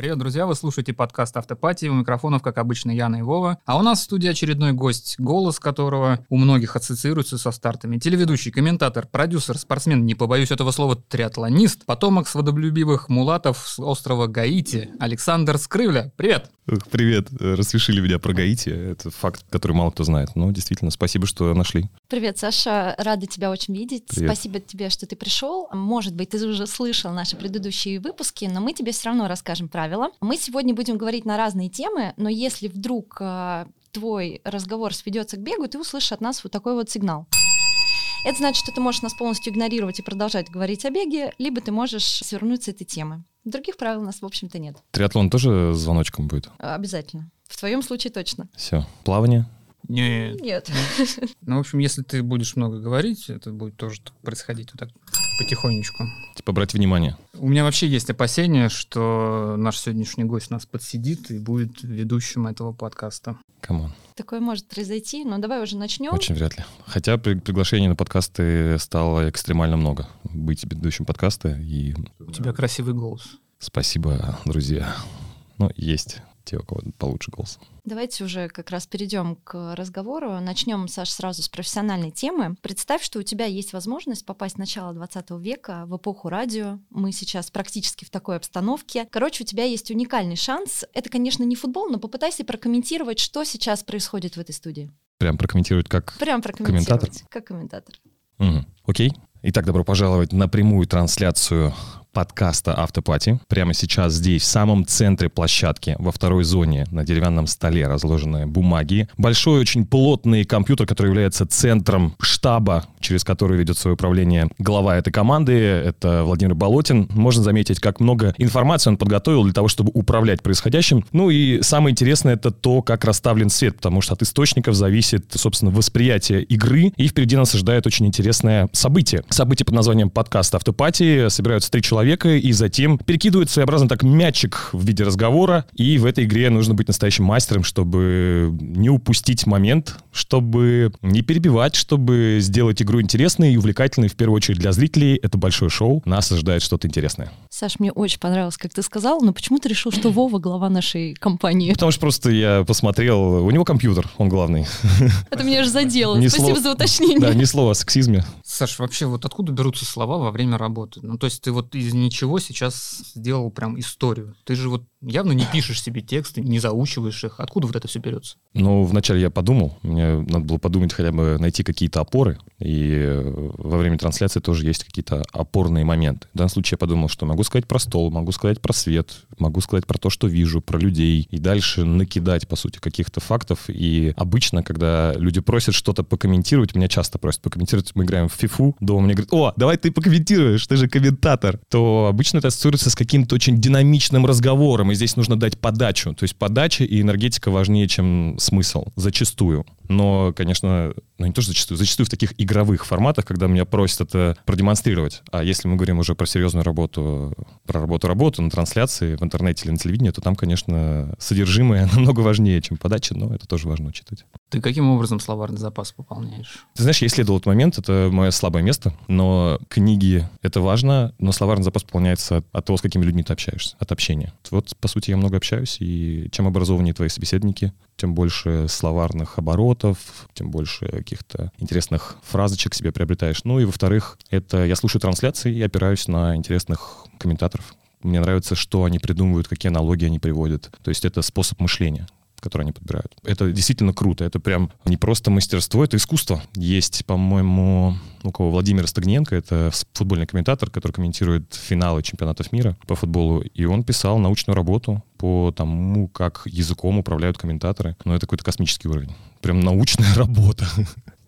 Привет, друзья, вы слушаете подкаст «Автопати». У микрофонов, как обычно, Яна и Вова. А у нас в студии очередной гость, голос которого у многих ассоциируется со стартами. Телеведущий, комментатор, продюсер, спортсмен, не побоюсь этого слова, триатлонист, потомок сводолюбивых мулатов с острова Гаити, Александр Скрывля. Привет! Привет, рассмешили меня про Гаити. Это факт, который мало кто знает. Но действительно, спасибо, что нашли. Привет, Саша, рада тебя очень видеть. Привет. Спасибо тебе, что ты пришел. Может быть, ты уже слышал наши предыдущие выпуски, но мы тебе все равно расскажем правила. Мы сегодня будем говорить на разные темы, но если вдруг э, твой разговор сведется к бегу, ты услышишь от нас вот такой вот сигнал. Это значит, что ты можешь нас полностью игнорировать и продолжать говорить о беге, либо ты можешь свернуть с этой темы. Других правил у нас, в общем-то, нет. Триатлон тоже звоночком будет? А, Обязательно. В твоем случае точно. Все. Плавание? Нет. Нет. Ну, в общем, если ты будешь много говорить, это будет тоже происходить вот так потихонечку. Типа брать внимание. У меня вообще есть опасение, что наш сегодняшний гость нас подсидит и будет ведущим этого подкаста. Come on. Такое может произойти, но давай уже начнем. Очень вряд ли. Хотя при- приглашений на подкасты стало экстремально много. Быть ведущим подкаста. И У тебя красивый голос. спасибо, друзья. Ну, есть те, у кого получше голос. Давайте уже как раз перейдем к разговору. Начнем, Саш, сразу с профессиональной темы. Представь, что у тебя есть возможность попасть в начало 20 века, в эпоху радио. Мы сейчас практически в такой обстановке. Короче, у тебя есть уникальный шанс. Это, конечно, не футбол, но попытайся прокомментировать, что сейчас происходит в этой студии. Прям прокомментировать как... Прям прокомментировать. Комментатор? Как комментатор. Мгм. Окей. Итак, добро пожаловать на прямую трансляцию подкаста «Автопати». Прямо сейчас здесь, в самом центре площадки, во второй зоне, на деревянном столе разложены бумаги. Большой, очень плотный компьютер, который является центром штаба, через который ведет свое управление глава этой команды. Это Владимир Болотин. Можно заметить, как много информации он подготовил для того, чтобы управлять происходящим. Ну и самое интересное это то, как расставлен свет, потому что от источников зависит, собственно, восприятие игры. И впереди нас ожидает очень интересное событие. Событие под названием подкаст «Автопати». Собираются три человека и затем перекидывают своеобразно так мячик в виде разговора. И в этой игре нужно быть настоящим мастером, чтобы не упустить момент, чтобы не перебивать, чтобы сделать игру интересной и увлекательной в первую очередь для зрителей. Это большое шоу. Нас ожидает что-то интересное. Саш, мне очень понравилось, как ты сказал, но почему ты решил, что Вова глава нашей компании? Потому что просто я посмотрел, у него компьютер, он главный. Это меня же задело. Ни Спасибо слова- за уточнение. Да, ни слова о сексизме. Саш, вообще вот откуда берутся слова во время работы? Ну, то есть ты вот из ничего сейчас сделал прям историю. Ты же вот явно не пишешь себе тексты, не заучиваешь их. Откуда вот это все берется? Ну, вначале я подумал, мне надо было подумать хотя бы найти какие-то опоры, и э, во время трансляции тоже есть какие-то опорные моменты. В данном случае я подумал, что могу сказать про стол, могу сказать про свет, могу сказать про то, что вижу, про людей, и дальше накидать, по сути, каких-то фактов. И обычно, когда люди просят что-то покомментировать, меня часто просят покомментировать, мы играем в фифу, дома мне говорят, о, давай ты покомментируешь, ты же комментатор, то обычно это ассоциируется с каким-то очень динамичным разговором, и здесь нужно дать подачу. То есть подача и энергетика важнее, чем смысл, зачастую. Но, конечно, ну не то, что зачастую, зачастую в таких игровых форматах, когда меня просят это продемонстрировать. А если мы говорим уже про серьезную работу, про работу-работу на трансляции в интернете или на телевидении, то там, конечно, содержимое намного важнее, чем подача, но это тоже важно учитывать. Ты каким образом словарный запас пополняешь? Ты знаешь, я исследовал этот момент, это мое слабое место, но книги — это важно, но словарный запас пополняется от, того, с какими людьми ты общаешься, от общения. Вот, по сути, я много общаюсь, и чем образованнее твои собеседники, тем больше словарных оборотов, тем больше каких-то интересных фразочек себе приобретаешь. Ну и, во-вторых, это я слушаю трансляции и опираюсь на интересных комментаторов. Мне нравится, что они придумывают, какие аналогии они приводят. То есть это способ мышления который они подбирают. Это действительно круто. Это прям не просто мастерство, это искусство. Есть, по-моему, у кого Владимир Стагненко, это футбольный комментатор, который комментирует финалы чемпионатов мира по футболу, и он писал научную работу по тому, как языком управляют комментаторы. Но это какой-то космический уровень. Прям научная работа.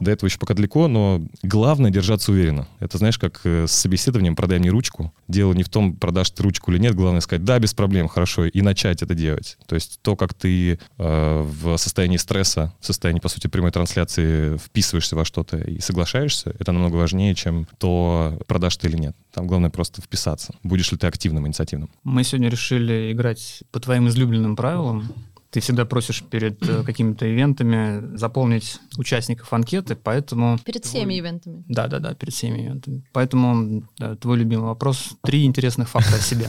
До этого еще пока далеко, но главное держаться уверенно. Это знаешь, как э, с собеседованием «продай мне ручку». Дело не в том, продашь ты ручку или нет, главное сказать «да, без проблем, хорошо», и начать это делать. То есть то, как ты э, в состоянии стресса, в состоянии, по сути, прямой трансляции вписываешься во что-то и соглашаешься, это намного важнее, чем то, продашь ты или нет. Там главное просто вписаться. Будешь ли ты активным, инициативным. Мы сегодня решили играть по твоим излюбленным правилам. Ты всегда просишь перед э, какими-то ивентами заполнить участников анкеты, поэтому... Перед всеми ивентами. Да, да, да, перед всеми ивентами. Поэтому да, твой любимый вопрос. Три интересных факта о себе.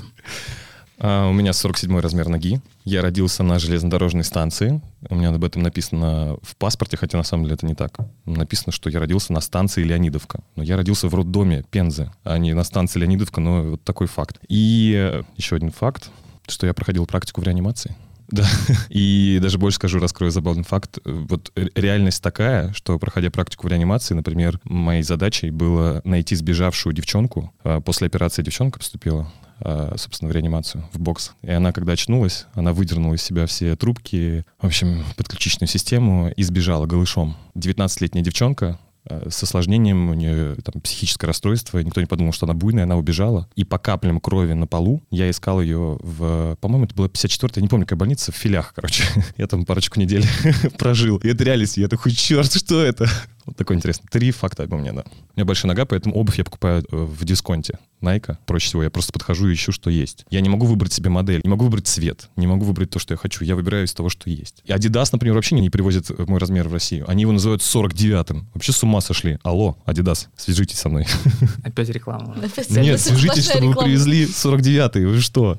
А, у меня 47 размер ноги. Я родился на железнодорожной станции. У меня об этом написано в паспорте, хотя на самом деле это не так. Написано, что я родился на станции Леонидовка. Но я родился в роддоме Пензы, а не на станции Леонидовка, но вот такой факт. И э, еще один факт, что я проходил практику в реанимации. Да. И даже больше скажу, раскрою забавный факт. Вот реальность такая, что, проходя практику в реанимации, например, моей задачей было найти сбежавшую девчонку. А после операции девчонка поступила а, собственно, в реанимацию, в бокс. И она, когда очнулась, она выдернула из себя все трубки, в общем, подключичную систему и сбежала голышом. 19-летняя девчонка, с осложнением, у нее там психическое расстройство, никто не подумал, что она буйная, она убежала. И по каплям крови на полу я искал ее в, по-моему, это была 54-я, не помню, какая больница, в филях, короче. я там парочку недель прожил. И это реальность, я такой, черт, что это? Вот такой интересный. Три факта обо мне, да. У меня большая нога, поэтому обувь я покупаю э, в дисконте. Найка. Проще всего, я просто подхожу и ищу, что есть. Я не могу выбрать себе модель, не могу выбрать цвет, не могу выбрать то, что я хочу. Я выбираю из того, что есть. И Adidas, например, вообще не привозят мой размер в Россию. Они его называют 49-м. Вообще с ума сошли. Алло, Adidas, свяжитесь со мной. Опять реклама. Опять Нет, свяжитесь, чтобы вы привезли 49-й. Вы что?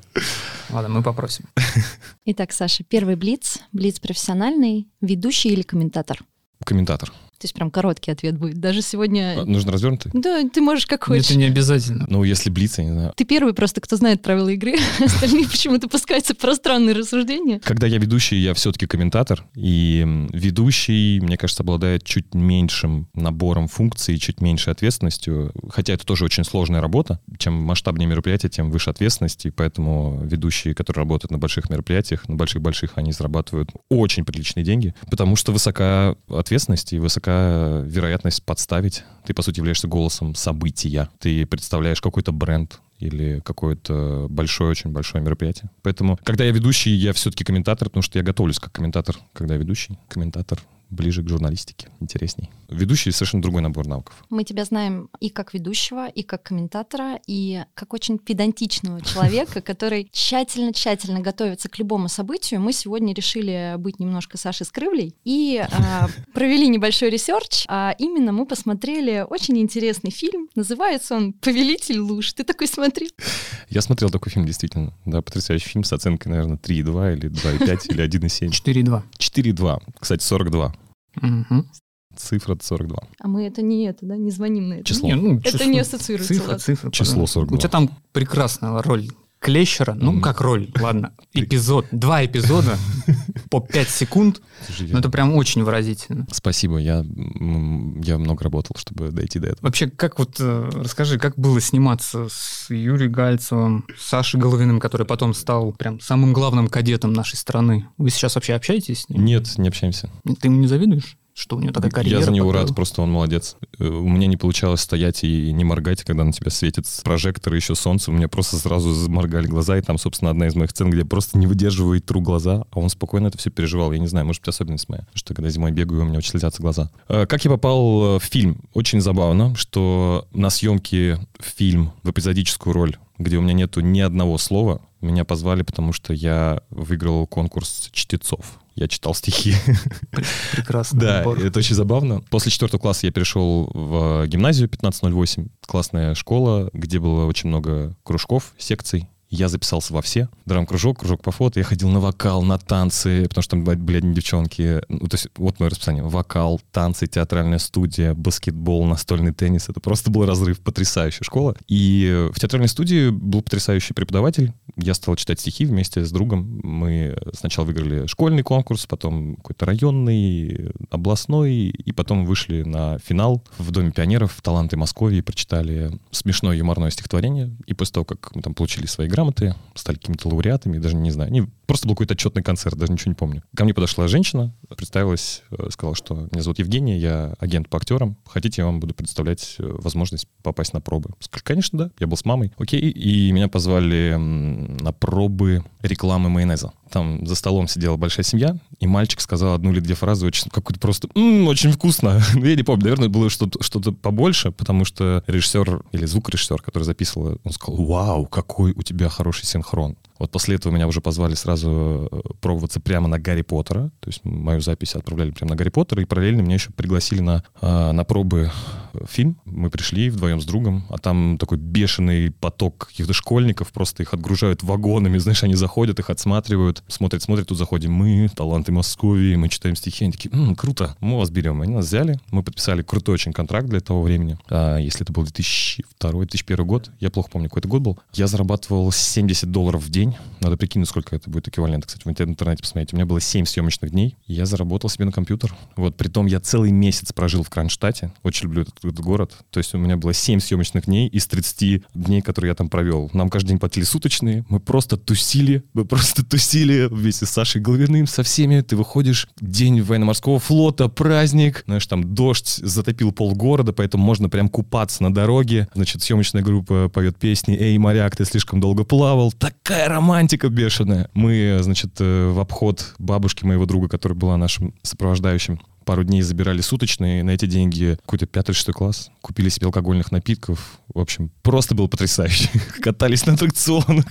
Ладно, мы попросим. Итак, Саша, первый блиц. Блиц профессиональный, ведущий или комментатор? Комментатор. То есть прям короткий ответ будет. Даже сегодня... А, Нужно развернутый? Да, ты можешь как хочешь. Это не обязательно. Ну, если блиц, я не знаю. Ты первый просто, кто знает правила игры. Остальные почему-то пускаются в пространные рассуждения. Когда я ведущий, я все-таки комментатор. И ведущий, мне кажется, обладает чуть меньшим набором функций, чуть меньшей ответственностью. Хотя это тоже очень сложная работа. Чем масштабнее мероприятие, тем выше ответственность. И поэтому ведущие, которые работают на больших мероприятиях, на больших-больших, они зарабатывают очень приличные деньги. Потому что высока ответственность и высока вероятность подставить. Ты, по сути, являешься голосом события. Ты представляешь какой-то бренд, или какое-то большое, очень большое мероприятие. Поэтому, когда я ведущий, я все-таки комментатор, потому что я готовлюсь как комментатор, когда я ведущий. Комментатор ближе к журналистике, интересней. Ведущий совершенно другой набор навыков. Мы тебя знаем и как ведущего, и как комментатора, и как очень педантичного человека, который тщательно-тщательно готовится к любому событию. Мы сегодня решили быть немножко Сашей Скрывлей и а, провели небольшой research. А именно мы посмотрели очень интересный фильм. Называется он «Повелитель луж». Ты такой смотри. Я смотрел такой фильм, действительно. Да, потрясающий фильм с оценкой, наверное, 3,2 или 2,5 или 1,7. 4,2. 4,2. Кстати, 42. Мгм. Цифра 42. А мы это не это, да, не звоним на это. Число. Не, ну, Это число- не ассоциируется, Цифра, цифра. Число пожалуйста. 42. У тебя там прекрасная роль Клещера. Ну, Мгм. как роль, ладно. Эпизод, два эпизода по 5 секунд. Ну, это прям очень выразительно. Спасибо, я, я много работал, чтобы дойти до этого. Вообще, как вот, э, расскажи, как было сниматься с Юрием Гальцевым, с Сашей Головиным, который потом стал прям самым главным кадетом нашей страны? Вы сейчас вообще общаетесь с ним? Нет, не общаемся. Ты ему не завидуешь? Что у него такая карьера? Я за него рад, просто он молодец. Э, У меня не получалось стоять и не моргать, когда на тебя светит прожектор и еще солнце. У меня просто сразу заморгали глаза, и там, собственно, одна из моих сцен, где я просто не выдерживаю и тру глаза, а он спокойно это все переживал. Я не знаю, может быть, особенность моя, что когда зимой бегаю, у меня очень слезятся глаза. Э, Как я попал э, в фильм? Очень забавно, что на съемки в фильм, в эпизодическую роль, где у меня нету ни одного слова, меня позвали, потому что я выиграл конкурс чтецов. Я читал стихи. Прекрасно. Да, это очень забавно. После четвертого класса я перешел в гимназию 1508, классная школа, где было очень много кружков, секций. Я записался во все. Драм-кружок, кружок по фото. Я ходил на вокал, на танцы, потому что там одни девчонки. Ну, то есть вот мое расписание. Вокал, танцы, театральная студия, баскетбол, настольный теннис. Это просто был разрыв. Потрясающая школа. И в театральной студии был потрясающий преподаватель. Я стал читать стихи вместе с другом. Мы сначала выиграли школьный конкурс, потом какой-то районный, областной, и потом вышли на финал в Доме пионеров «Таланты Москвы» и прочитали смешное юморное стихотворение. И после того, как мы там получили свои грамоты, стали какими-то лауреатами, даже не знаю, не, просто был какой-то отчетный концерт, даже ничего не помню. Ко мне подошла женщина, представилась, э, сказала, что меня зовут Евгения, я агент по актерам, хотите, я вам буду предоставлять э, возможность попасть на пробы. Сказали, конечно, да, я был с мамой. Окей, и меня позвали на пробы рекламы майонеза. Там за столом сидела большая семья, и мальчик сказал одну или две фразы, очень какую-то просто «М, очень вкусно. Ну, я не помню, наверное, было что-то что побольше, потому что режиссер или звукорежиссер, который записывал, он сказал, вау, какой у тебя хороший синхрон. Вот после этого меня уже позвали сразу э, пробоваться прямо на Гарри Поттера. То есть мою запись отправляли прямо на Гарри Поттера, и параллельно меня еще пригласили на, а, на пробы фильм. Мы пришли вдвоем с другом, а там такой бешеный поток каких-то школьников, просто их отгружают вагонами, знаешь, они заходят, их отсматривают, смотрят, смотрят, тут заходим мы, таланты Москвы, мы читаем стихи, они такие, М, круто, мы вас берем. Они нас взяли, мы подписали крутой очень контракт для того времени. А, если это был 2002-2001 год, я плохо помню, какой это год был, я зарабатывал 70 долларов в день. Надо прикинуть, сколько это будет эквивалент. Кстати, в интернете посмотрите. У меня было 7 съемочных дней, я заработал себе на компьютер. Вот, притом я целый месяц прожил в Кронштадте. Очень люблю этот, этот город. То есть у меня было 7 съемочных дней из 30 дней, которые я там провел. Нам каждый день платили суточные. Мы просто тусили. Мы просто тусили вместе с Сашей Головиным, со всеми. Ты выходишь, день военно-морского флота, праздник. Знаешь, там дождь затопил полгорода, поэтому можно прям купаться на дороге. Значит, съемочная группа поет песни «Эй, моряк, ты слишком долго плавал». Такая романтика бешеная. Мы, значит, э, в обход бабушки моего друга, которая была нашим сопровождающим, пару дней забирали суточные, на эти деньги какой-то пятый, шестой класс, купили себе алкогольных напитков. В общем, просто было потрясающе. Катались на аттракционах.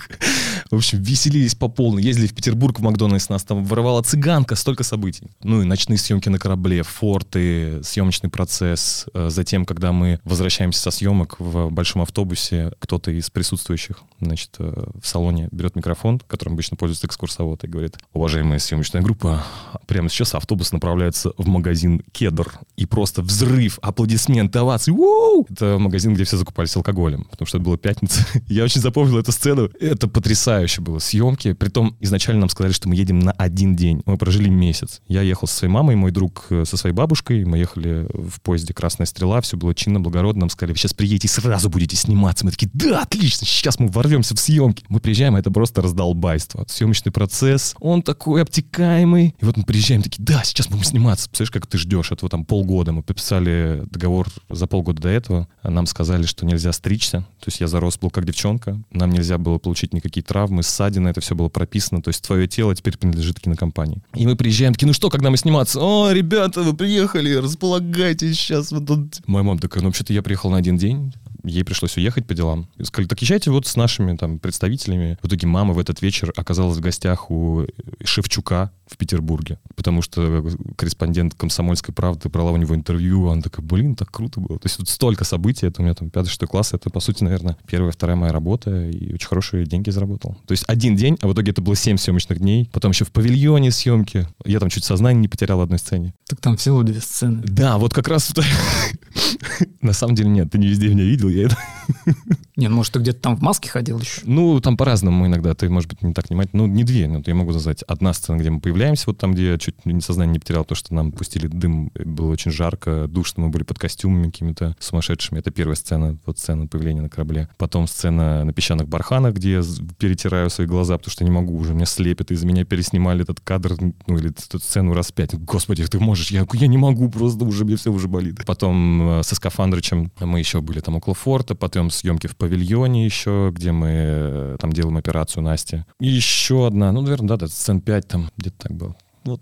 В общем, веселились по полной. Ездили в Петербург в Макдональдс, нас там воровала цыганка, столько событий. Ну и ночные съемки на корабле, форты, съемочный процесс. Э, Затем, когда мы возвращаемся со съемок в большом автобусе, кто-то из присутствующих, значит, э, в салоне берет микрофон, которым обычно пользуется экскурсовод, и говорит, уважаемая съемочная группа, прямо сейчас автобус направляется в магазин «Кедр». И просто взрыв, аплодисменты, овации. Уу! Это магазин, где все закупались алкоголем, потому что это была пятница. Я очень запомнил эту сцену. Это потрясающе было. Съемки. Притом изначально нам сказали, что мы едем на один день. Мы прожили месяц. Я ехал со своей мамой, мой друг э, со своей бабушкой. Мы ехали в поезде «Красная стрела». Все было чинно, благородно. Нам сказали, вы сейчас приедете и сразу будете сниматься. Мы такие, да, отлично, сейчас мы ворвемся в съемки. Мы приезжаем, а это просто раздолбайство. Съемочный процесс, он такой обтекаемый. И вот мы приезжаем, такие, да, сейчас будем сниматься. Представляешь, как ты ждешь этого там полгода. Мы подписали договор за полгода до этого. Нам сказали, что нельзя стричься. То есть я зарос был как девчонка. Нам нельзя было получить никакие травмы, ссадины. Это все было прописано. То есть твое тело теперь принадлежит кинокомпании. И мы приезжаем, такие, ну что, когда мы сниматься? О, ребята, вы приехали, располагайтесь сейчас. Вот тут. Моя мама такая, ну вообще-то я приехал на один день. Ей пришлось уехать по делам. И Сказали, так езжайте вот с нашими там представителями. В итоге мама в этот вечер оказалась в гостях у Шевчука в Петербурге, потому что корреспондент «Комсомольской правды» брала у него интервью, она такая, блин, так круто было. То есть тут столько событий, это у меня там пятый, шестой класс, это, по сути, наверное, первая, вторая моя работа, и очень хорошие деньги заработал. То есть один день, а в итоге это было семь съемочных дней, потом еще в павильоне съемки. Я там чуть сознание не потерял одной сцене. Так там всего две сцены. Да, вот как раз... На самом деле нет, ты не везде меня видел, я это... Не, ну может ты где-то там в маске ходил еще? Ну, там по-разному иногда, ты, может быть, не так внимательно. Ну, не две, но я могу назвать. Одна сцена, где мы появляемся, вот там, где я чуть не сознание не потерял, то, что нам пустили дым, было очень жарко, душно, мы были под костюмами какими-то сумасшедшими. Это первая сцена, вот сцена появления на корабле. Потом сцена на песчаных барханах, где я перетираю свои глаза, потому что не могу уже, меня слепит, из меня переснимали этот кадр, ну, или эту сцену раз пять. Господи, ты можешь, я, я не могу, просто уже, мне все уже болит. Потом э, со Скафандрычем мы еще были там около форта, потом съемки в павильоне еще, где мы э, там делаем операцию Насти. И еще одна, ну, наверное, да, да, сцен 5 там где-то так было. Вот,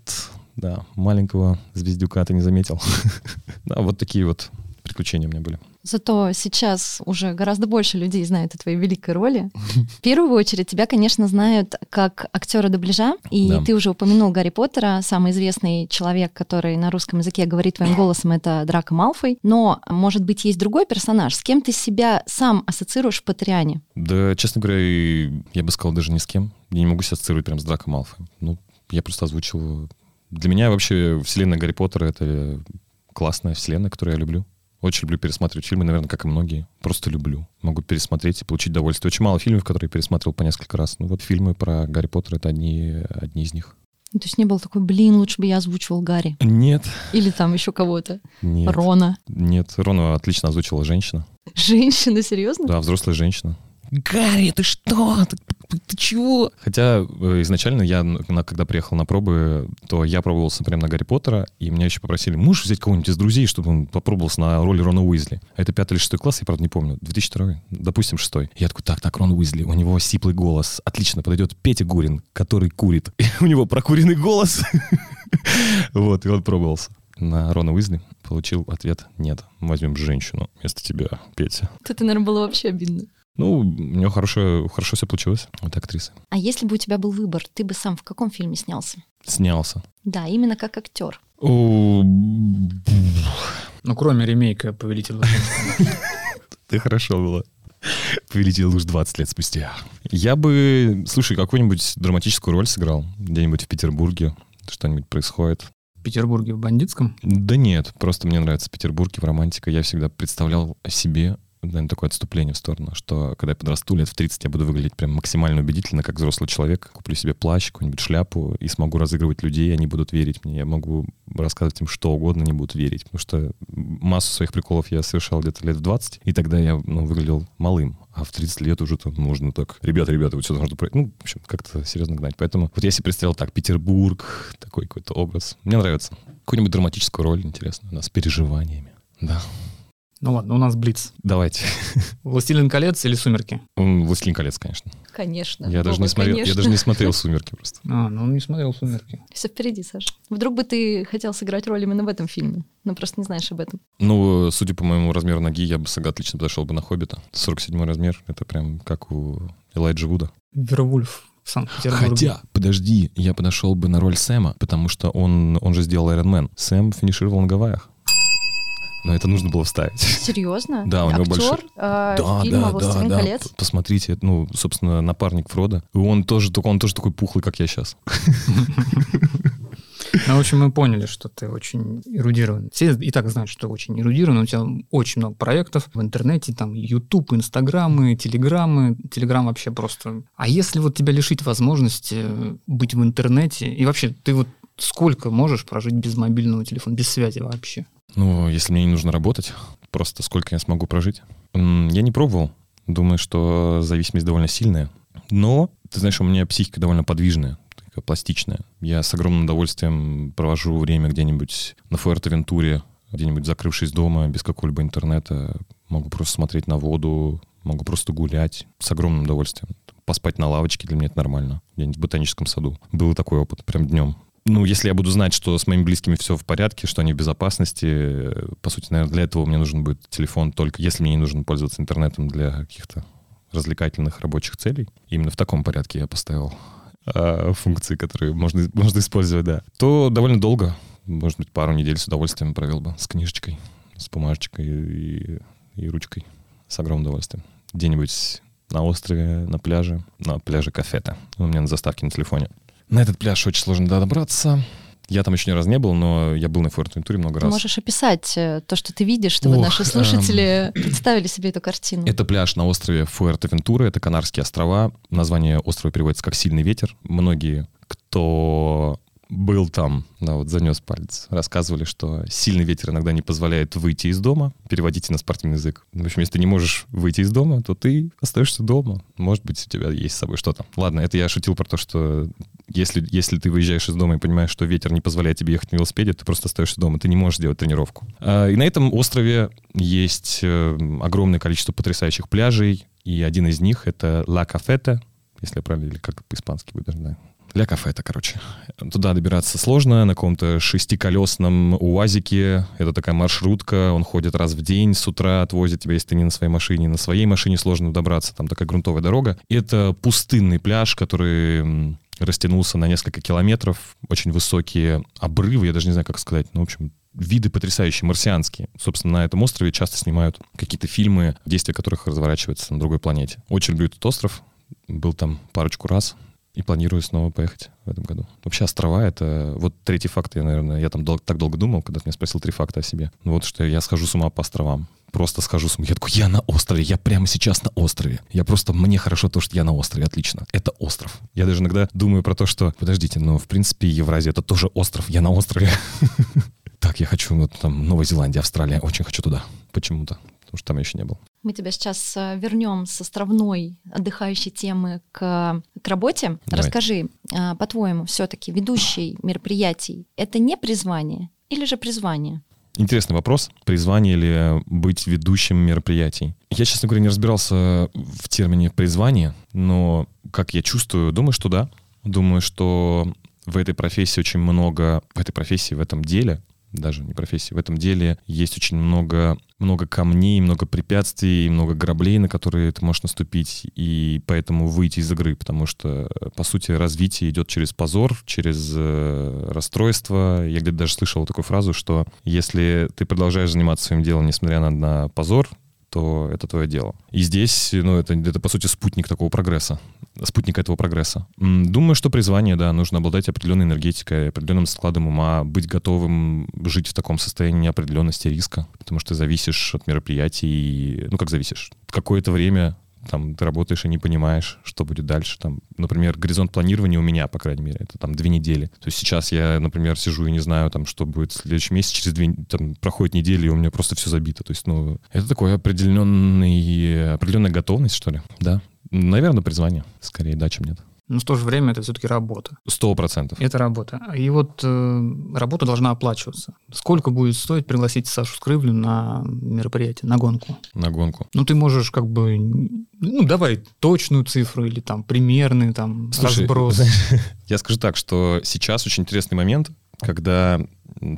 да, маленького звездюка ты не заметил. Да, вот такие вот приключения у меня были. Зато сейчас уже гораздо больше людей знают о твоей великой роли. В первую очередь тебя, конечно, знают как актера дубляжа, и Да. ты уже упомянул Гарри Поттера, самый известный человек, который на русском языке говорит твоим голосом, это Драко Малфой. Но, может быть, есть другой персонаж, с кем ты себя сам ассоциируешь в Патриане? Да, честно говоря, я бы сказал даже ни с кем. Я не могу себя ассоциировать прям с Драко Малфой. Ну, я просто озвучил... Для меня вообще вселенная Гарри Поттера — это классная вселенная, которую я люблю. Очень люблю пересматривать фильмы, наверное, как и многие. Просто люблю. Могу пересмотреть и получить удовольствие. Очень мало фильмов, которые я пересматривал по несколько раз. Ну вот фильмы про Гарри Поттера — это одни, одни из них. Ну, То есть не было такой, блин, лучше бы я озвучивал Гарри. Нет, Или там еще кого-то. нет. Рона. Нет, Рона отлично озвучила женщина. Женщина, серьезно? Да, взрослая женщина. Гарри, ты что? Ты, ты- чего? Хотя э, изначально я, когда приехал на пробы, то я пробовался прямо на Гарри Поттера, и меня еще попросили, можешь взять кого-нибудь из друзей, чтобы он попробовался на роли Рона Уизли. Это пятый или шестой класс, я, правда, не помню. 2002, допустим, шестой. Я такой, так, так, Рон Уизли, у него сиплый голос. Отлично, подойдет Петя Гурин, который курит. И у него прокуренный голос. Вот, и он пробовался. На Рона Уизли получил ответ «Нет, возьмем женщину вместо тебя, Петя». Это, наверное, было вообще обидно. Ну, у нее хорошо, хорошо все получилось. Вот актриса. А если бы у тебя был выбор, ты бы сам в каком фильме снялся? Снялся. Да, именно как актер. Ну, кроме ремейка «Повелитель лжи». Ты хорошо было. Повелитель луж 20 лет спустя. Я бы, слушай, какую-нибудь драматическую роль сыграл где-нибудь в Петербурге. Что-нибудь происходит. В Петербурге в бандитском? Да нет, просто мне нравится Петербург и в романтика. Я всегда представлял о себе наверное, такое отступление в сторону, что когда я подрасту лет в 30, я буду выглядеть прям максимально убедительно, как взрослый человек. Куплю себе плащ, какую-нибудь шляпу и смогу разыгрывать людей, они будут верить мне. Я могу рассказывать им что угодно, они будут верить. Потому что массу своих приколов я совершал где-то лет в 20, и тогда я ну, выглядел малым. А в 30 лет уже там можно так, ребята, ребята, вот сюда нужно. Ну, в общем, как-то серьезно гнать. Поэтому вот я себе представил так, Петербург, такой какой-то образ. Мне нравится. Какую-нибудь драматическую роль, интересно, да, с переживаниями. Да. Ну ладно, у нас Блиц. Давайте. «Властелин колец» или «Сумерки»? «Властелин колец», конечно. Конечно. Я даже, не смотрел, я конечно. даже не смотрел «Сумерки» просто. А, ну он не смотрел «Сумерки». Все впереди, Саша. Вдруг бы ты хотел сыграть роль именно в этом фильме, но просто не знаешь об этом. Ну, судя по моему размеру ноги, я бы сага- отлично подошел бы на «Хоббита». 47 размер, это прям как у Элайджа Вуда. «Вервульф» в Санкт-Петербурге. Хотя, подожди, я подошел бы на роль Сэма, потому что он, он же сделал Iron Man. Сэм финишировал на Гавайях. Но это нужно было вставить. Серьезно? Да, у него Актер большой- э, Да, фильма да, да, «Властелин да. колец». П- Посмотрите, ну, собственно, напарник Фрода. И он тоже, только он тоже такой пухлый, как я сейчас. Ну, в общем, мы поняли, что ты очень эрудирован. Все и так знают, что ты очень эрудирован. У тебя очень много проектов в интернете, там YouTube, Инстаграмы, Телеграммы. Телеграм вообще просто... А если вот тебя лишить возможности быть в интернете, и вообще ты вот сколько можешь прожить без мобильного телефона, без связи вообще? Ну, если мне не нужно работать, просто сколько я смогу прожить. Я не пробовал. Думаю, что зависимость довольно сильная. Но, ты знаешь, у меня психика довольно подвижная, такая пластичная. Я с огромным удовольствием провожу время где-нибудь на Фуэртовентуре, где-нибудь закрывшись дома, без какого-либо интернета. Могу просто смотреть на воду, могу просто гулять с огромным удовольствием. Поспать на лавочке для меня это нормально. Где-нибудь в ботаническом саду. Был такой опыт, прям днем. Ну, если я буду знать, что с моими близкими все в порядке, что они в безопасности, по сути, наверное, для этого мне нужен будет телефон только если мне не нужно пользоваться интернетом для каких-то развлекательных рабочих целей. Именно в таком порядке я поставил а, функции, которые можно, можно использовать, да. То довольно долго, может быть, пару недель с удовольствием провел бы с книжечкой, с бумажечкой и, и ручкой. С огромным удовольствием. Где-нибудь на острове, на пляже, на пляже Кафета. У меня на заставке на телефоне. На этот пляж очень сложно добраться. Я там еще ни разу не был, но я был на Фуэртовентуре много Ты раз. можешь описать э, то, что ты видишь, чтобы Ох, наши слушатели представили себе эту картину. Это пляж на острове Фуэртовентура, это Канарские острова. Название острова переводится как «Сильный ветер». Многие, кто был там, да, вот занес палец, рассказывали, что сильный ветер иногда не позволяет выйти из дома. Переводите на спортивный язык. В общем, если ты не можешь выйти из дома, то ты остаешься дома. Может быть, у тебя есть с собой что-то. Ладно, это я шутил про то, что если, если ты выезжаешь из дома и понимаешь, что ветер не позволяет тебе ехать на велосипеде, ты просто остаешься дома, ты не можешь делать тренировку. А, И на этом острове есть э, огромное количество потрясающих пляжей, и один из них — это Ла Кафета, если я правильно, или как по-испански будет, даже не знаю. Ля Кафета, короче. Туда добираться сложно, на каком-то шестиколесном УАЗике. Это такая маршрутка, он ходит раз в день с утра, отвозит тебя, если ты не на своей машине. На своей машине сложно добраться, там такая грунтовая дорога. Это пустынный пляж, который растянулся на несколько километров. Очень высокие обрывы, я даже не знаю, как сказать. Ну, в общем, виды потрясающие, марсианские. Собственно, на этом острове часто снимают какие-то фильмы, действия которых разворачиваются на другой планете. Очень люблю этот остров. Был там парочку раз и планирую снова поехать в этом году. Вообще острова — это... Вот третий факт, я, наверное, я там дол- так долго думал, когда ты меня спросил три факта о себе. Ну вот что я схожу с ума по островам. Просто схожу с ума. Я такой, я на острове, я прямо сейчас на острове. Я просто, мне хорошо то, что я на острове, отлично. Это остров. Я даже иногда думаю про то, что, подождите, но в принципе Евразия — это тоже остров, я на острове. Так, я хочу, вот там, Новая Зеландия, Австралия, очень хочу туда. Почему-то. Потому что там еще не был. Мы тебя сейчас э, вернем с островной отдыхающей темы к, к работе. Давай. Расскажи, а, по-твоему, все-таки ведущий мероприятий это не призвание или же призвание? Интересный вопрос. Призвание или быть ведущим мероприятий? Я, честно говоря, не разбирался в термине призвание, но как я чувствую, думаю, что да. Думаю, что в этой профессии очень много, в этой профессии, в этом деле даже не профессии. В этом деле есть очень много, много камней, много препятствий, много граблей, на которые ты можешь наступить, и поэтому выйти из игры, потому что, по сути, развитие идет через позор, через э, расстройство. Я где-то даже слышал такую фразу, что если ты продолжаешь заниматься своим делом, несмотря на, на позор, то это твое дело. И здесь, ну, это, это по сути спутник такого прогресса, спутник этого прогресса. Думаю, что призвание, да, нужно обладать определенной энергетикой, определенным складом ума, быть готовым жить в таком состоянии неопределенности риска, потому что зависишь от мероприятий, ну, как зависишь? Какое-то время там ты работаешь и не понимаешь, что будет дальше. Там, например, горизонт планирования у меня, по крайней мере, это там две недели. То есть сейчас я, например, сижу и не знаю, там, что будет в следующем месяце, через две, там, проходит неделя, и у меня просто все забито. То есть, ну, это такой определенный, определенная готовность, что ли, да. Наверное, призвание, скорее, да, чем нет. Но в то же время это все-таки работа. Сто процентов. Это работа. И вот э, работа должна оплачиваться. Сколько будет стоить пригласить Сашу Скрывлю на мероприятие, на гонку? На гонку. Ну, ты можешь как бы, ну, давай точную цифру или там примерный там Слушай, разброс. Я скажу так, что сейчас очень интересный момент, когда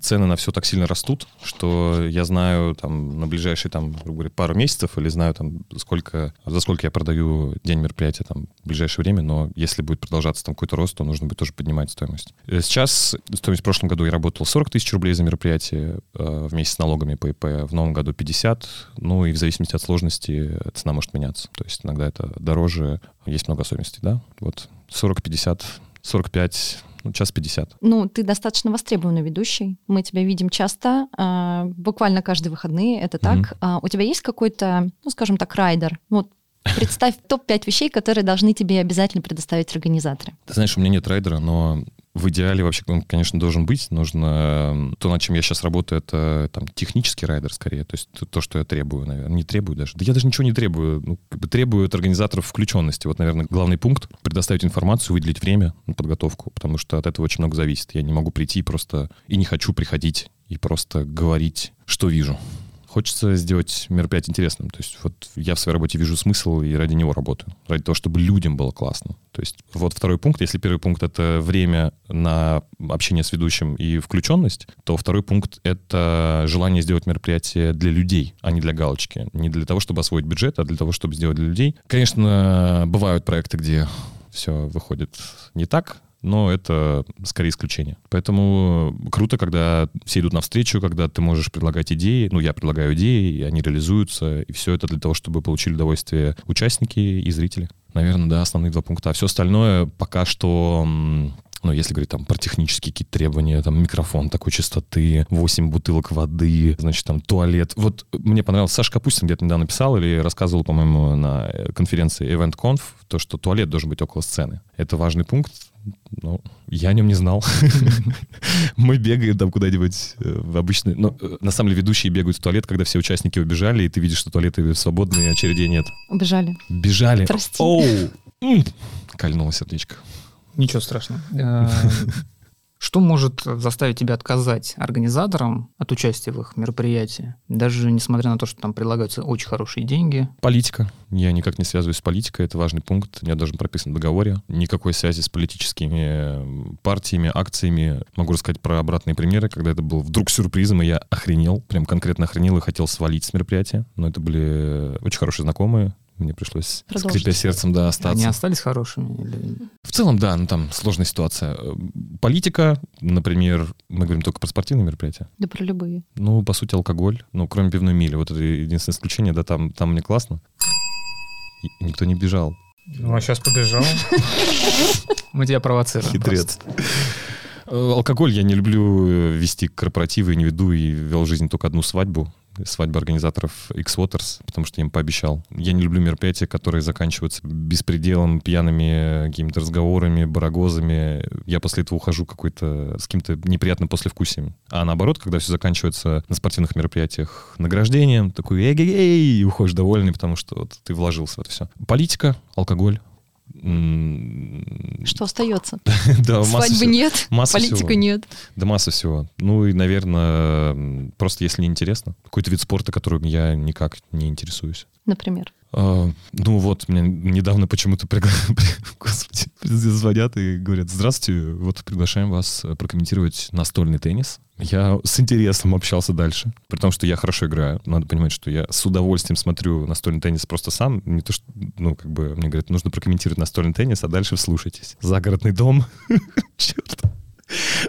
цены на все так сильно растут, что я знаю там на ближайшие там, грубо говоря, пару месяцев или знаю там сколько, за сколько я продаю день мероприятия там в ближайшее время, но если будет продолжаться там какой-то рост, то нужно будет тоже поднимать стоимость. Э, сейчас стоимость в прошлом году я работал 40 тысяч рублей за мероприятие э, вместе с налогами по ИП, в новом году 50, ну и в зависимости от сложности цена может меняться. То есть иногда это дороже, есть много особенностей, да? Вот 40, 50, 45 ну, час 50. Ну, ты достаточно востребованный ведущий. Мы тебя видим часто, э, буквально каждые выходные, это так. Mm-hmm. А у тебя есть какой-то, ну, скажем так, райдер? Вот Представь топ-5 вещей, которые должны тебе обязательно предоставить организаторы. Ты знаешь, у меня нет райдера, но в идеале вообще он, конечно, должен быть. Нужно... То, над чем я сейчас работаю, это там технический райдер скорее. То есть то, что я требую, наверное. Не требую даже. Да я даже ничего не требую. Ну, как бы требую от организаторов включенности. Вот, наверное, главный пункт — предоставить информацию, выделить время на подготовку, потому что от этого очень много зависит. Я не могу прийти просто... И не хочу приходить и просто говорить, что вижу. Хочется сделать мероприятие интересным. То есть вот я в своей работе вижу смысл и ради него работаю. Ради того, чтобы людям было классно. То есть вот второй пункт, если первый пункт — это время на общение с ведущим и включенность, то второй пункт — это желание сделать мероприятие для людей, а не для галочки. Не для того, чтобы освоить бюджет, а для того, чтобы сделать для людей. Конечно, бывают проекты, где все выходит не так, но это скорее исключение. Поэтому круто, когда все идут навстречу, когда ты можешь предлагать идеи, ну, я предлагаю идеи, и они реализуются, и все это для того, чтобы получили удовольствие участники и зрители. Наверное, да, основные два пункта. А все остальное пока что ну, если говорить там про технические какие-то требования, там микрофон такой частоты, 8 бутылок воды, значит, там туалет. Вот мне понравилось, Саша Капустин где-то недавно писал или рассказывал, по-моему, на конференции EventConf, то, что туалет должен быть около сцены. Это важный пункт, ну, я о нем не знал. Мы бегаем там куда-нибудь э, в обычный... Ну, э, на самом деле ведущие бегают в туалет, когда все участники убежали, и ты видишь, что туалеты свободные, очередей нет. Убежали. Бежали. Прости. Оу! Кольнуло сердечко. Ничего страшного. Э, что может заставить тебя отказать организаторам от участия в их мероприятии, даже несмотря на то, что там предлагаются очень хорошие деньги? Политика. Я никак не связываюсь с политикой, это важный пункт. Я даже прописан в договоре. Никакой связи с политическими партиями, акциями. Могу рассказать про обратные примеры, когда это был вдруг сюрпризом, и я охренел, прям конкретно охренел и хотел свалить с мероприятия. Но это были очень хорошие знакомые, мне пришлось, Продолжить. скрипя сердцем, да, остаться. Они остались хорошими? Или... В целом, да, ну там сложная ситуация. Политика, например, мы говорим только про спортивные мероприятия. Да про любые. Ну, по сути, алкоголь. Ну, кроме пивной мили. Вот это единственное исключение, да, там, там мне классно. И никто не бежал. Ну, а сейчас побежал. Мы тебя провоцируем. Хитрец. Э, алкоголь я не люблю э, вести корпоративы, не веду и вел жизнь только одну свадьбу свадьбы организаторов X-Waters, потому что я им пообещал. Я не люблю мероприятия, которые заканчиваются беспределом, пьяными какими-то разговорами, барагозами. Я после этого ухожу какой-то с каким-то неприятным послевкусием. А наоборот, когда все заканчивается на спортивных мероприятиях награждением, такой эй-эй-эй, и уходишь довольный, потому что вот ты вложился в это все. Политика, алкоголь, что остается? да, Свадьбы нет, масса политика всего. нет. Да масса всего. Ну и, наверное, просто если не интересно. Какой-то вид спорта, которым я никак не интересуюсь. Например? А, ну вот, мне недавно почему-то пригла... Звонят и говорят, здравствуйте, вот приглашаем вас прокомментировать настольный теннис. Я с интересом общался дальше, при том, что я хорошо играю. Надо понимать, что я с удовольствием смотрю настольный теннис просто сам. Не то, что, ну, как бы, мне говорят, нужно прокомментировать настольный теннис, а дальше вслушайтесь. Загородный дом. Черт.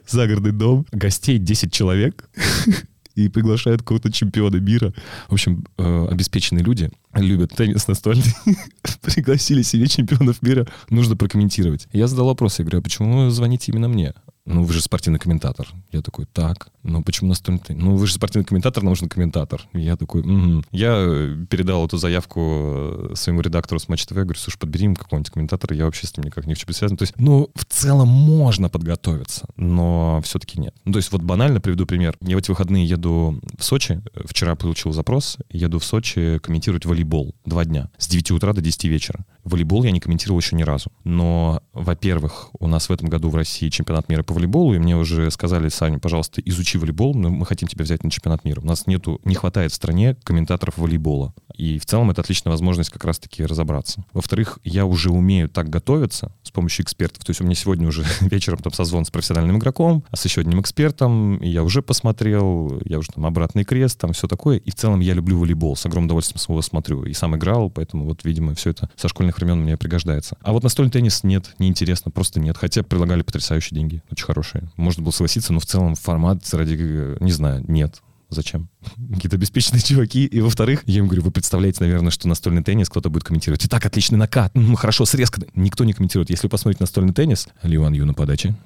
Загородный дом. Гостей 10 человек и приглашают какого-то чемпиона мира. В общем, э, обеспеченные люди любят теннис настольный. Пригласили себе чемпионов мира. Нужно прокомментировать. Я задал вопрос, я говорю, а почему вы звоните именно мне? Ну, вы же спортивный комментатор. Я такой, так, ну почему настольный теннис? Ну, вы же спортивный комментатор, нам нужен комментатор. я такой, угу. Я э, передал эту заявку э, своему редактору с Матч ТВ, говорю, слушай, подбери им какого-нибудь комментатора, я вообще с ним никак не хочу быть связан. То есть, ну, в целом можно подготовиться, но все-таки нет. Ну, то есть, вот банально приведу пример. Я в эти выходные еду в Сочи, вчера получил запрос, еду в Сочи комментировать волейбол два дня, с 9 утра до 10 вечера. Волейбол я не комментировал еще ни разу. Но, во-первых, у нас в этом году в России чемпионат мира по волейболу, и мне уже сказали, Саня, пожалуйста, изучи волейбол, мы хотим тебя взять на чемпионат мира. У нас нету, не хватает в стране комментаторов волейбола. И в целом это отличная возможность как раз-таки разобраться. Во-вторых, я уже умею так готовиться с помощью экспертов. То есть у меня сегодня уже вечером там созвон с профессиональным игроком, а с еще одним экспертом. И я уже посмотрел, я уже там обратный крест, там все такое. И в целом я люблю волейбол, с огромным удовольствием его смотрю. И сам играл, поэтому вот, видимо, все это со школьных времен мне пригождается. А вот настольный теннис нет, неинтересно, просто нет. Хотя предлагали потрясающие деньги, очень хорошие. Можно было согласиться, но в целом формат ради, не знаю, нет. Зачем? Какие-то обеспеченные чуваки. И во-вторых, я им говорю, вы представляете, наверное, что настольный теннис кто-то будет комментировать. И так, отличный накат. Ну, хорошо, срезка. Никто не комментирует. Если вы посмотрите настольный теннис, Ли Ван Ю на подаче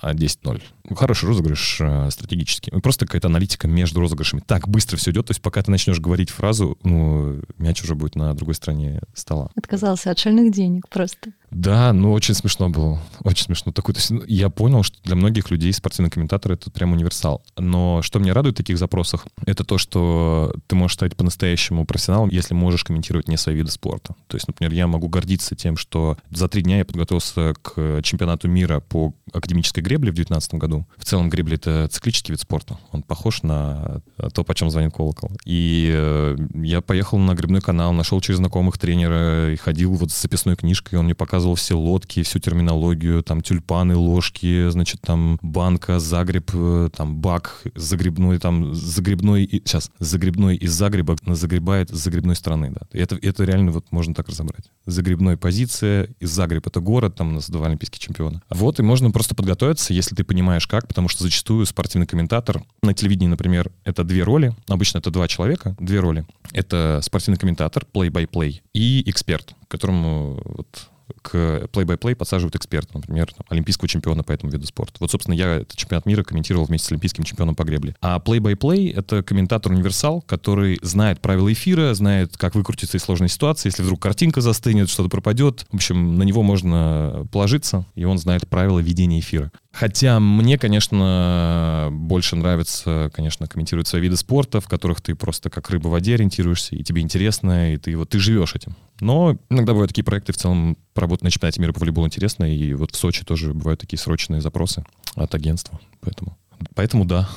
а 10-0. Ну, хороший розыгрыш э, стратегический. Ну, просто какая-то аналитика между розыгрышами. Так быстро все идет, то есть пока ты начнешь говорить фразу, ну, мяч уже будет на другой стороне стола. Отказался от шальных денег просто. Да, ну очень смешно было. Очень смешно. Такой, то есть, ну, я понял, что для многих людей спортивный комментатор — это прям универсал. Но что меня радует в таких запросах, это то, что ты можешь стать по-настоящему профессионалом, если можешь комментировать не свои виды спорта. То есть, например, я могу гордиться тем, что за три дня я подготовился к чемпионату мира по академической гребле в 2019 году. В целом гребли — это циклический вид спорта. Он похож на то, по чем звонит колокол. И э, я поехал на грибной канал, нашел через знакомых тренера и ходил вот с записной книжкой, он мне показывал все лодки, всю терминологию, там тюльпаны, ложки, значит, там банка, загреб, э, там бак, загребной, там загребной, сейчас, загребной из Загреба загребает с загребной стороны, да. Это, это реально вот можно так разобрать. Загребной позиция, из Загреб это город, там у нас два олимпийских чемпиона. Вот, и можно просто подготовиться, если ты понимаешь как, потому что зачастую спортивный комментатор на телевидении, например, это две роли, обычно это два человека, две роли. Это спортивный комментатор, play-by-play, и эксперт, которому вот к play-by-play подсаживают эксперта, например, там, олимпийского чемпиона по этому виду спорта. Вот, собственно, я этот чемпионат мира комментировал вместе с олимпийским чемпионом по гребле. А play-by-play — это комментатор-универсал, который знает правила эфира, знает, как выкрутиться из сложной ситуации, если вдруг картинка застынет, что-то пропадет. В общем, на него можно положиться, и он знает правила ведения эфира. Хотя мне, конечно, больше нравится, конечно, комментировать свои виды спорта, в которых ты просто как рыба в воде ориентируешься, и тебе интересно, и ты вот ты живешь этим. Но иногда бывают такие проекты, в целом, поработать на чемпионате мира по волейболу интересно, и вот в Сочи тоже бывают такие срочные запросы от агентства. Поэтому, поэтому да,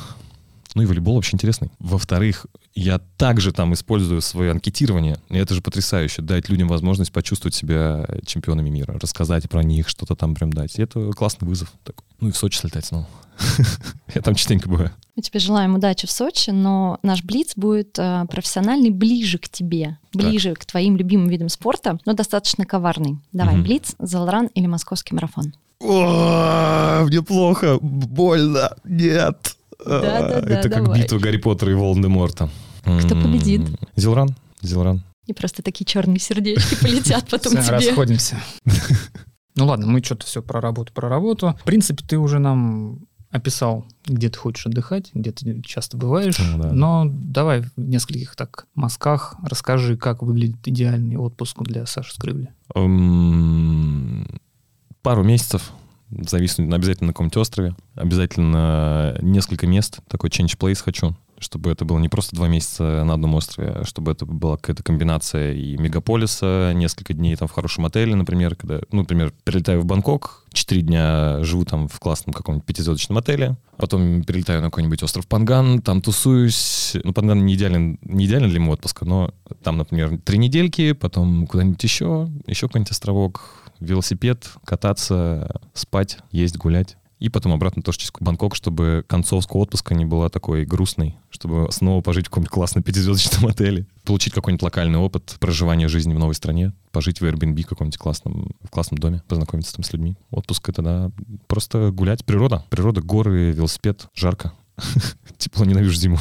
ну и волейбол вообще интересный. Во-вторых, я также там использую свое анкетирование. И это же потрясающе. Дать людям возможность почувствовать себя чемпионами мира, рассказать про них, что-то там прям дать. И это классный вызов такой. Ну и в Сочи слетать снова. Я там частенько бываю. Мы тебе желаем удачи в Сочи, но наш Блиц будет э, профессиональный ближе к тебе, ближе так. к твоим любимым видам спорта, но достаточно коварный. Давай, угу. Блиц, Залран или Московский марафон? О, мне плохо, больно, нет. Да-да-да, Это как битва Гарри Поттера и Волан-де-Морта. Кто победит? Зилран. Зилран. И просто такие черные сердечки полетят потом тебе. расходимся. Ну ладно, мы что-то все про работу, про работу. В принципе, ты уже нам описал, где ты хочешь отдыхать, где ты часто бываешь. Ну, да. Но давай в нескольких так мазках расскажи, как выглядит идеальный отпуск для Саши Скрывли. Um, пару месяцев зависнуть обязательно на каком-нибудь острове, обязательно несколько мест, такой change place хочу, чтобы это было не просто два месяца на одном острове, а чтобы это была какая-то комбинация и мегаполиса, несколько дней там в хорошем отеле, например, когда, ну, например, прилетаю в Бангкок, четыре дня живу там в классном каком-нибудь пятизвездочном отеле, потом перелетаю на какой-нибудь остров Панган, там тусуюсь. Ну, Панган не идеален, не идеален для моего отпуска, но там, например, три недельки, потом куда-нибудь еще, еще какой-нибудь островок, велосипед, кататься, спать, есть, гулять. И потом обратно тоже через Бангкок, чтобы концовского отпуска не была такой грустной, чтобы снова пожить в каком-нибудь классном пятизвездочном отеле, получить какой-нибудь локальный опыт проживания жизни в новой стране, пожить в Airbnb каком-нибудь классном, в классном доме, познакомиться там с людьми. Отпуск — это, да, просто гулять. Природа. Природа, горы, велосипед, жарко. Тепло, ненавижу зиму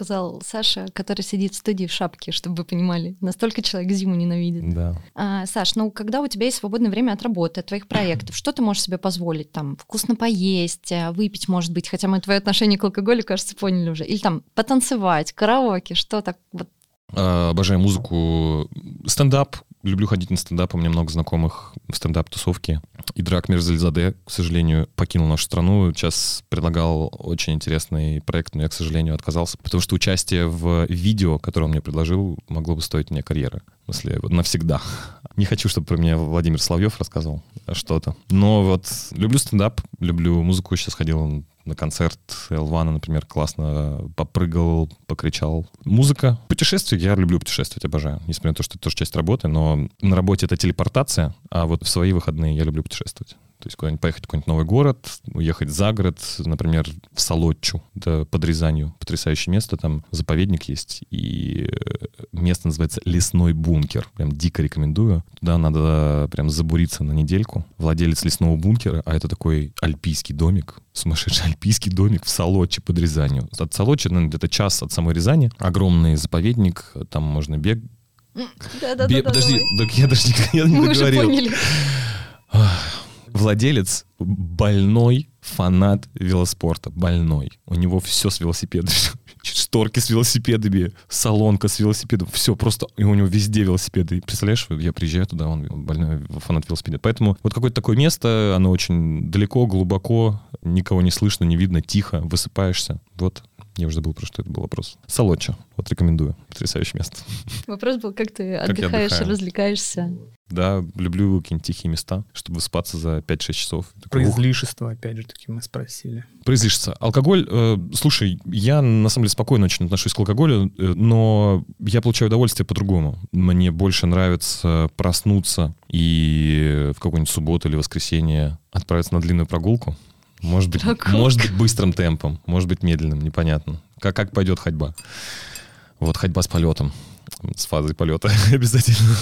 сказал Саша, который сидит в студии в шапке, чтобы вы понимали. Настолько человек зиму ненавидит. Да. А, Саш, ну когда у тебя есть свободное время от работы, от твоих проектов, что ты можешь себе позволить? Там вкусно поесть, э, выпить, может быть, хотя мы твое отношение к алкоголю, кажется, поняли уже. Или там потанцевать, караоке, что так вот а, Обожаю музыку. Стендап. Люблю ходить на стендап. У меня много знакомых в стендап-тусовке. И Драк Мирзализаде, к сожалению, покинул нашу страну. Сейчас предлагал очень интересный проект, но я, к сожалению, отказался, потому что участие в видео, которое он мне предложил, могло бы стоить мне карьеры. В смысле, навсегда. Не хочу, чтобы про меня Владимир Соловьев рассказывал что-то. Но вот люблю стендап, люблю музыку. Сейчас ходил на концерт Элвана, например, классно попрыгал, покричал. Музыка. Путешествия. Я люблю путешествовать, обожаю. Несмотря на то, что это тоже часть работы, но на работе это телепортация, а вот в свои выходные я люблю путешествовать. То есть куда-нибудь поехать в какой-нибудь новый город, уехать за город, например, в Солодчу, да, под Рязанью. Потрясающее место, там заповедник есть, и э, место называется Лесной бункер. Прям дико рекомендую. Туда надо прям забуриться на недельку. Владелец лесного бункера, а это такой альпийский домик, сумасшедший альпийский домик в Солодче под Рязанью. От Солодчи, наверное, где-то час от самой Рязани. Огромный заповедник, там можно бег... Бе... Подожди, так я даже никогда не Мы уже договорил. поняли. Владелец больной фанат велоспорта. Больной. У него все с велосипедами. Шторки с велосипедами, салонка с велосипедом. Все просто. И у него везде велосипеды. Представляешь, я приезжаю туда, он больной фанат велосипеда. Поэтому вот какое-то такое место, оно очень далеко, глубоко, никого не слышно, не видно, тихо, высыпаешься. Вот я уже забыл, про что это был вопрос. Солодча. Вот рекомендую. Потрясающее место. Вопрос был, как ты Как отдыхаешь, отдыхаю. развлекаешься. Да, люблю какие-нибудь тихие места, чтобы спаться за 5-6 часов. Про излишество, опять же таки, мы спросили. Произлишься. Алкоголь, э, слушай, я на самом деле спокойно очень отношусь к алкоголю, э, но я получаю удовольствие по-другому. Мне больше нравится проснуться и в какую-нибудь субботу или воскресенье отправиться на длинную прогулку. Может быть, Прогулка. может быть быстрым темпом, может быть медленным, непонятно. Как, как пойдет ходьба. Вот ходьба с полетом, с фазой полета обязательно.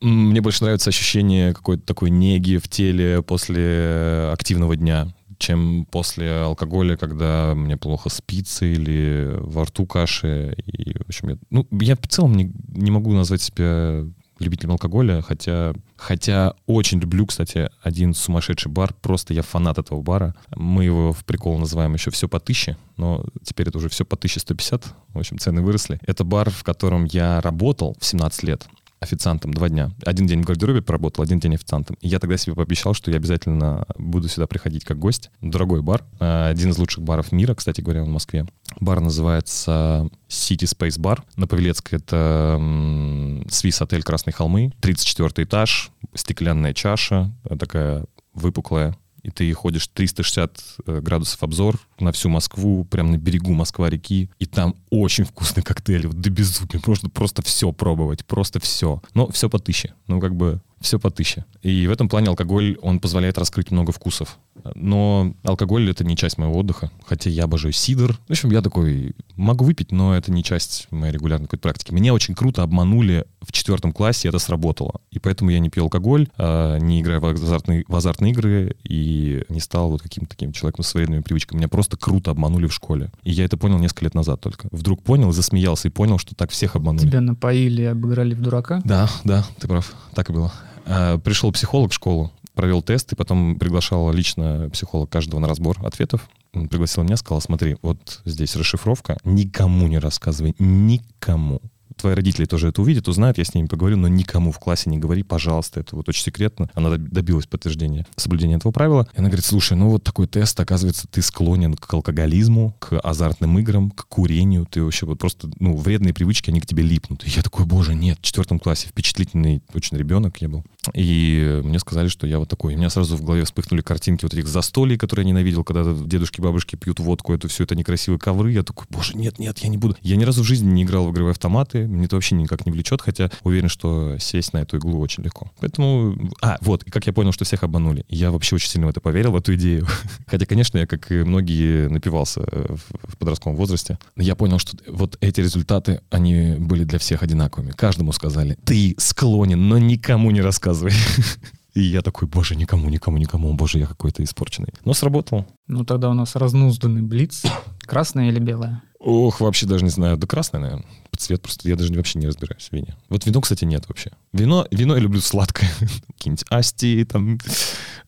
Мне больше нравится ощущение какой-то такой неги в теле после активного дня, чем после алкоголя, когда мне плохо спится или во рту каши. И, в общем, я, ну, я в целом не, не могу назвать себя любителем алкоголя, хотя, хотя очень люблю, кстати, один сумасшедший бар, просто я фанат этого бара. Мы его в прикол называем еще «Все по тысяче», но теперь это уже «Все по 1150», в общем, цены выросли. Это бар, в котором я работал в 17 лет официантом два дня. Один день в гардеробе поработал, один день официантом. И я тогда себе пообещал, что я обязательно буду сюда приходить как гость. Дорогой бар. э, Один из лучших баров мира, кстати говоря, он в Москве. Бар называется City Space Bar. На Павелецкой это Swiss отель Красные холмы. 34 этаж, стеклянная чаша, такая выпуклая. И ты ходишь 360 э, градусов обзор на всю Москву, прямо на берегу Москва-реки. И там очень вкусные коктейли, вот до безумия. Можно просто все пробовать, просто все. Но все по тысяче. Ну, как бы все по тысяче. И в этом плане алкоголь, он позволяет раскрыть много вкусов. Но алкоголь — это не часть моего отдыха. Хотя я обожаю сидр. В общем, я такой, могу выпить, но это не часть моей регулярной какой-то практики. Меня очень круто обманули в четвертом классе, это сработало. И поэтому я не пью алкоголь, а, не играю в азартные, в азартные игры и не стал вот каким-то таким человеком с вредными привычками. Меня просто круто обманули в школе. И я это понял несколько лет назад только. Вдруг понял, засмеялся и понял, что так всех обманули. Тебя напоили и обыграли в дурака? Да, да, ты прав. Так и было. А, Пришел психолог в школу, провел тест, и потом приглашал лично психолог каждого на разбор ответов. Он пригласил меня, сказал, смотри, вот здесь расшифровка, никому не рассказывай, никому. Твои родители тоже это увидят, узнают, я с ними поговорю, но никому в классе не говори, пожалуйста, это вот очень секретно. Она добилась подтверждения соблюдения этого правила. И она говорит, слушай, ну вот такой тест, оказывается, ты склонен к алкоголизму, к азартным играм, к курению, ты вообще вот просто, ну, вредные привычки, они к тебе липнут. И я такой, боже, нет, в четвертом классе впечатлительный очень ребенок я был. И мне сказали, что я вот такой. У меня сразу в голове вспыхнули картинки вот этих застолий, которые я ненавидел, когда дедушки, бабушки пьют водку, это все это некрасивые ковры. Я такой, боже, нет, нет, я не буду. Я ни разу в жизни не играл в игровые автоматы, мне это вообще никак не влечет, хотя уверен, что сесть на эту иглу очень легко. Поэтому, а, вот, и как я понял, что всех обманули. Я вообще очень сильно в это поверил, в эту идею. Хотя, конечно, я, как и многие, напивался в подростковом возрасте. Но я понял, что вот эти результаты, они были для всех одинаковыми. Каждому сказали, ты склонен, но никому не рассказывай. И я такой, боже, никому, никому, никому, боже, я какой-то испорченный. Но сработал. Ну тогда у нас разнузданный блиц. Красное или белое? Ох, вообще даже не знаю. Да красное, наверное. Цвет просто, я даже вообще не разбираюсь в вине. Вот вино, кстати, нет вообще. Вино, вино я люблю сладкое. Какие-нибудь асти там.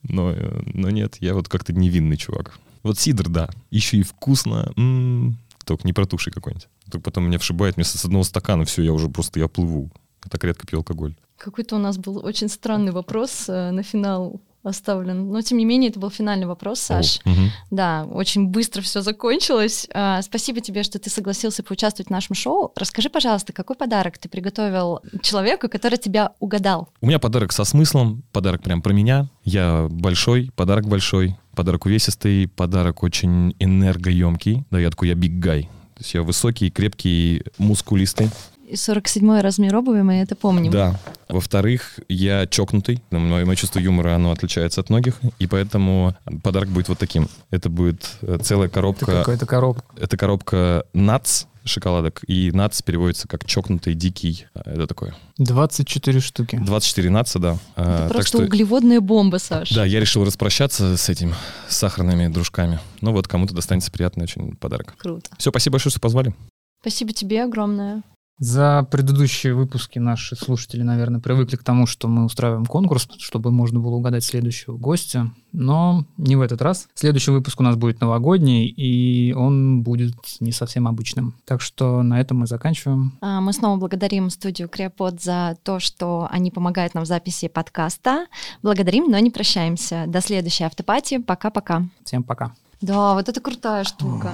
Но, но нет, я вот как-то невинный чувак. Вот сидр, да. Еще и вкусно. М-м-м. Только не протуши какой-нибудь. Только потом меня вшибает вместо с одного стакана, все, я уже просто, я плыву. Так редко пью алкоголь. Какой-то у нас был очень странный вопрос э, на финал оставлен. Но, тем не менее, это был финальный вопрос, Саш. О, угу. Да, очень быстро все закончилось. А, спасибо тебе, что ты согласился поучаствовать в нашем шоу. Расскажи, пожалуйста, какой подарок ты приготовил человеку, который тебя угадал? У меня подарок со смыслом, подарок прям про меня. Я большой, подарок большой, подарок увесистый, подарок очень энергоемкий. Да, я такой, я биг гай. То есть я высокий, крепкий, мускулистый. 47 размер обуви, мы это помним. Да. Во-вторых, я чокнутый. Мое, мое чувство юмора, оно отличается от многих, и поэтому подарок будет вот таким. Это будет э, целая коробка... Это какая-то коробка. Это коробка Nuts шоколадок, и нац переводится как чокнутый, дикий. Это такое. 24 штуки. 24 наца, да. Это а, просто что, углеводная бомба, Саш. Да, я решил распрощаться с этим сахарными дружками. Ну вот, кому-то достанется приятный очень подарок. Круто. Все, спасибо большое, что позвали. Спасибо тебе огромное. За предыдущие выпуски наши слушатели, наверное, привыкли к тому, что мы устраиваем конкурс, чтобы можно было угадать следующего гостя. Но не в этот раз. Следующий выпуск у нас будет новогодний, и он будет не совсем обычным. Так что на этом мы заканчиваем. А, мы снова благодарим студию Креопод за то, что они помогают нам в записи подкаста. Благодарим, но не прощаемся. До следующей автопати. Пока-пока. Всем пока. Да, вот это крутая штука.